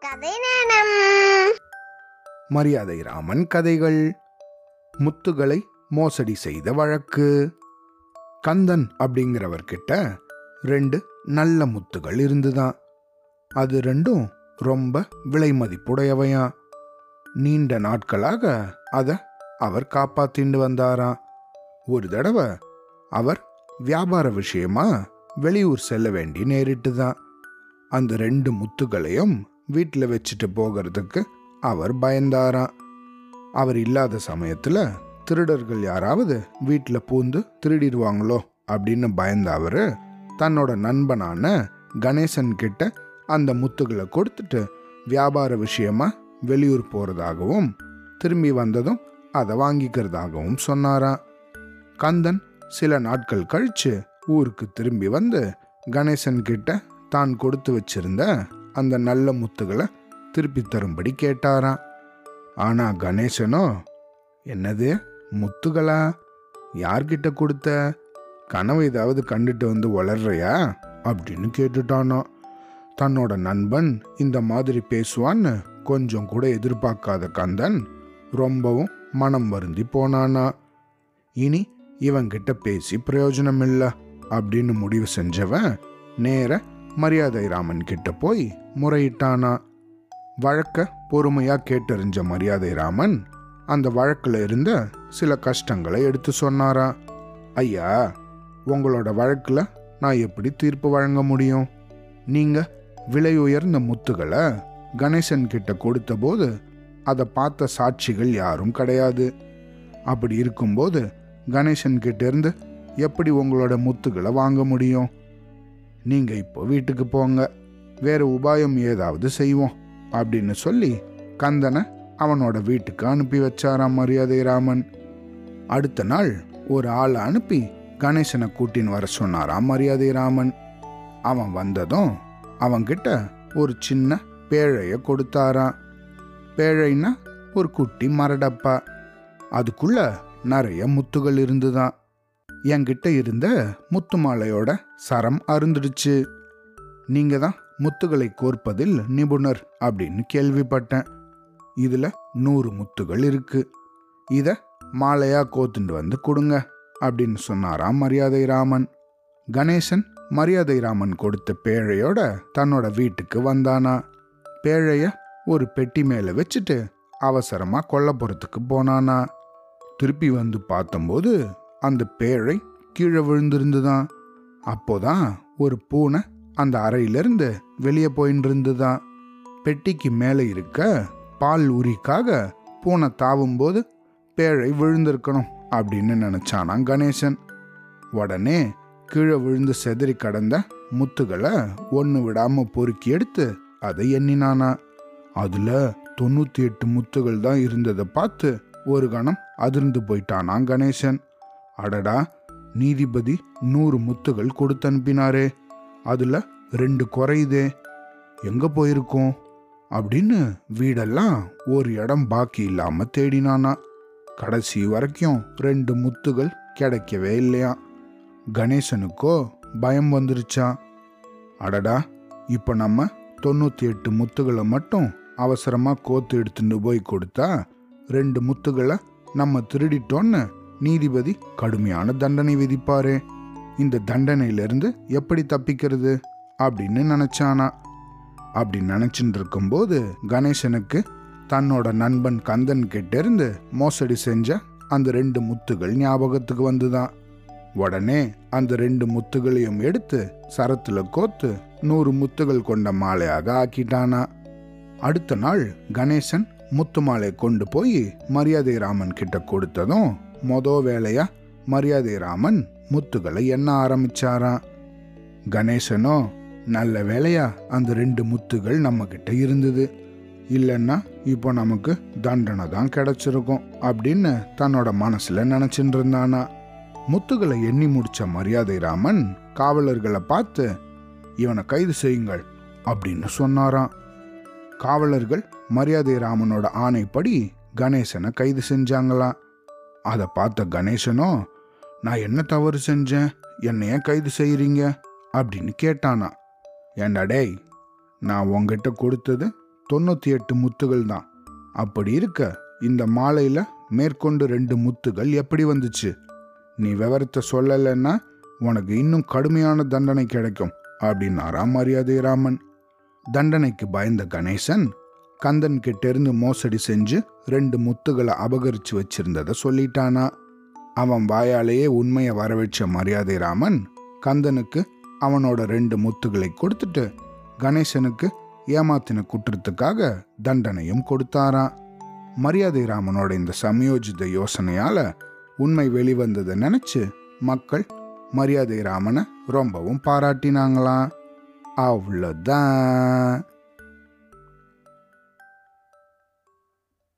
கதை நேரம் மரியாதை ராமன் கதைகள். முத்துகளை மோசடி செய்த வழக்கு. கந்தன் அப்படிங்கிறவர்கிட்ட ரெண்டு நல்ல முத்துகள் இருந்துதான். அது ரெண்டும் ரொம்ப விலை மதிப்புடையவையா. நீண்ட நாட்களாக அதை அவர் காப்பாத்திண்டு வந்தாராம். ஒரு தடவை அவர் வியாபார விஷயமா வெளியூர் செல்ல வேண்டி நேரிட்டுதான். அந்த ரெண்டு முத்துகளையும் வீட்டில் வச்சுட்டு போகிறதுக்கு அவர் பயந்தாராம். அவர் இல்லாத சமயத்தில் திருடர்கள் யாராவது வீட்டில் பூந்து திருடிடுவாங்களோ அப்படின்னு பயந்த அவர் தன்னோட நண்பனான கணேசன் கிட்ட அந்த முத்துகளை கொடுத்துட்டு வியாபார விஷயமா வெளியூர் போகிறதாகவும் திரும்பி வந்ததும் அதை வாங்கிக்கிறதாகவும் சொன்னாராம். கந்தன் சில நாட்கள் கழித்து ஊருக்கு திரும்பி வந்து கணேசன் கிட்ட தான் கொடுத்து வச்சிருந்த அந்த நல்ல முத்துகளை திருப்பி தரும்படி கேட்டாராம். ஆனா கணேசனோ என்னது முத்துகளா? யார்கிட்ட கொடுத்த? கனவு ஏதாவது கண்டுட்டு வந்து வளர்றியா? அப்படின்னு கேட்டுட்டானோ. தன்னோட நண்பன் இந்த மாதிரி பேசுவான்னு கொஞ்சம் கூட எதிர்பார்க்காத கந்தன் ரொம்பவும் மனம் வருந்தி போனானா. இனி இவன்கிட்ட பேசி பிரயோஜனம் இல்லை அப்படின்னு முடிவு செஞ்சவன் நேர மரியாதை ராமன் கிட்ட போய் முறையிட்டானா? வழக்க பொறுமையா கேட்டறிஞ்ச மரியாதை ராமன் அந்த வழக்கில் இருந்த சில கஷ்டங்களை எடுத்து சொன்னாரா? ஐயா உங்களோட வழக்கில் நான் எப்படி தீர்ப்பு வழங்க முடியும்? நீங்க விலை உயர்ந்த முத்துகளை கணேசன் கிட்ட கொடுத்த போது அதை பார்த்த சாட்சிகள் யாரும் கிடையாது. அப்படி இருக்கும்போது கணேசன் கிட்ட இருந்து எப்படி உங்களோட முத்துகளை வாங்க முடியும்? நீங்க இப்போ வீட்டுக்கு போங்க. வேற உபாயம் ஏதாவது செய்வோம் அப்படின்னு சொல்லி கந்தனை அவனோட வீட்டுக்கு அனுப்பி வச்சாராம் மரியாதை ராமன். அடுத்த நாள் ஒரு ஆளை அனுப்பி கணேசனை கூட்டின்னு வர சொன்னாராம் மரியாதை ராமன். அவன் வந்ததும் அவன்கிட்ட ஒரு சின்ன பேழைய கொடுத்தாராம். பேழைன்னா ஒரு குட்டி மரடப்பா. அதுக்குள்ள நிறைய முத்துகள் இருந்துதான். என்கிட்ட இருந்த முத்து மாலையோட சரம் அருந்துடுச்சு. நீங்க தான் முத்துகளை கோர்ப்பதில் நிபுணர் அப்படின்னு கேள்விப்பட்டேன். இதுல நூறு முத்துகள் இருக்கு. இத மாலையா கோத்துண்டு வந்து கொடுங்க அப்படின்னு சொன்னாராம் மரியாதை ராமன். கணேசன் மரியாதை ராமன் கொடுத்த பேழையோட தன்னோட வீட்டுக்கு வந்தானா. பேழைய ஒரு பெட்டி மேல வச்சுட்டு அவசரமா கொல்லப்புறத்துக்கு போனானா. திருப்பி வந்து பார்த்தம்போது அந்த பேழை கீழே விழுந்திருந்துதான் அப்போதான் ஒரு பூனை அந்த அறையிலிருந்து வெளியே போயின்னு இருந்துதான் பெட்டிக்கு மேலே இருக்க பால் உரிக்காக பூனை தாவும்போது பேழை விழுந்திருக்கணும் அப்படின்னு நினைச்சானா கணேசன். உடனே கீழே விழுந்து செதறி கடந்த முத்துகளை ஒன்று விடாமல் பொறுக்கி எடுத்து அதை எண்ணினானா? அதில் தொண்ணூற்றி எட்டு முத்துகள் தான் இருந்ததை பார்த்து ஒரு கணம் அதிர்ந்து போயிட்டானா கணேசன். அடடா நீதிபதி நூறு முத்துகள் கொடுத்து அனுப்பினாரே அதுல ரெண்டு குறையுதே. எங்க போயிருக்கோம்? அப்படின்னு வீடெல்லாம் ஒரு இடம் பாக்கி இல்லாம தேடினானா. கடைசி வரைக்கும் ரெண்டு முத்துகள் கிடைக்கவே இல்லையா. கணேசனுக்கோ பயம் வந்துருச்சான் அடடா இப்போ நம்ம தொண்ணூத்தி எட்டு முத்துகளை மட்டும் அவசரமா கோத்து எடுத்துட்டு போய் கொடுத்தா ரெண்டு முத்துகளை நம்ம திருடிட்டோன்னு நீதிபதி கடுமையான தண்டனை விதிப்பாரு. இந்த தண்டனையிலிருந்து எப்படி தப்பிக்கிறது? அப்படின்னு நினச்சானா? அப்படி நினைச்சுட்டு இருக்கும்போது கணேசனுக்கு தன்னோட நண்பன் கந்தன் கிட்டேருந்து மோசடி செஞ்ச அந்த ரெண்டு முத்துகள் ஞாபகத்துக்கு வந்துதான். உடனே அந்த ரெண்டு முத்துகளையும் எடுத்து சரத்துல கோத்து நூறு முத்துகள் கொண்ட மாலையாக ஆக்கிட்டானா. அடுத்த நாள் கணேசன் முத்து மாலை கொண்டு போய் மரியாதை ராமன் கிட்ட கொடுத்ததும் மொத வேலையா மரியாதை ராமன் முத்துகளை எண்ண ஆரம்பிச்சாராம் கணேசனோ நல்ல வேலையா அந்த ரெண்டு முத்துகள் நம்ம கிட்ட இருந்தது. இல்லைன்னா இப்போ நமக்கு தண்டனை தான் கிடைச்சிருக்கும் அப்படின்னு தன்னோட மனசுல நினைச்சுட்டு இருந்தானா முத்துகளை எண்ணி முடிச்ச மரியாதை ராமன் காவலர்களை பார்த்து இவனை கைது செய்யுங்கள் அப்படின்னு சொன்னாராம். காவலர்கள் மரியாதை ராமனோட ஆணைப்படி கணேசனை கைது செஞ்சாங்களாம். அதை பார்த்த கணேசனோ நான் என்ன தவறு செஞ்சேன்? என்னை ஏன் கைது செய்யறீங்க அப்படின்னு கேட்டானா. ஏண்டா டேய் நான் உங்ககிட்ட கொடுத்தது தொண்ணூற்றி எட்டு முத்துகள் தான். அப்படி இருக்க இந்த மாலையில் மேற்கொண்டு ரெண்டு முத்துகள் எப்படி வந்துச்சு? நீ விவரத்தை சொல்லலைன்னா உனக்கு இன்னும் கடுமையான தண்டனை கிடைக்கும் அப்படின்னாராம் மரியாதை ராமன் தண்டனைக்கு பயந்த கணேசன் கந்தன் கிட்டேருந்து மோசடி செஞ்சு ரெண்டு முத்துகளை அபகரிச்சு வச்சிருந்ததை சொல்லிட்டானா. அவன் வாயாலேயே உண்மையை வரவழைச்ச மரியாதை ராமன் கந்தனுக்கு அவனோட ரெண்டு முத்துகளை கொடுத்துட்டு கணேசனுக்கு ஏமாத்தின குற்றத்துக்காக தண்டனையும் கொடுத்தாராம் மரியாதை ராமனோட இந்த சமயோஜித யோசனையால உண்மை வெளிவந்ததை நினைச்சு மக்கள் மரியாதை ராமனை ரொம்பவும் பாராட்டினாங்களாம் அவ்வளோதான்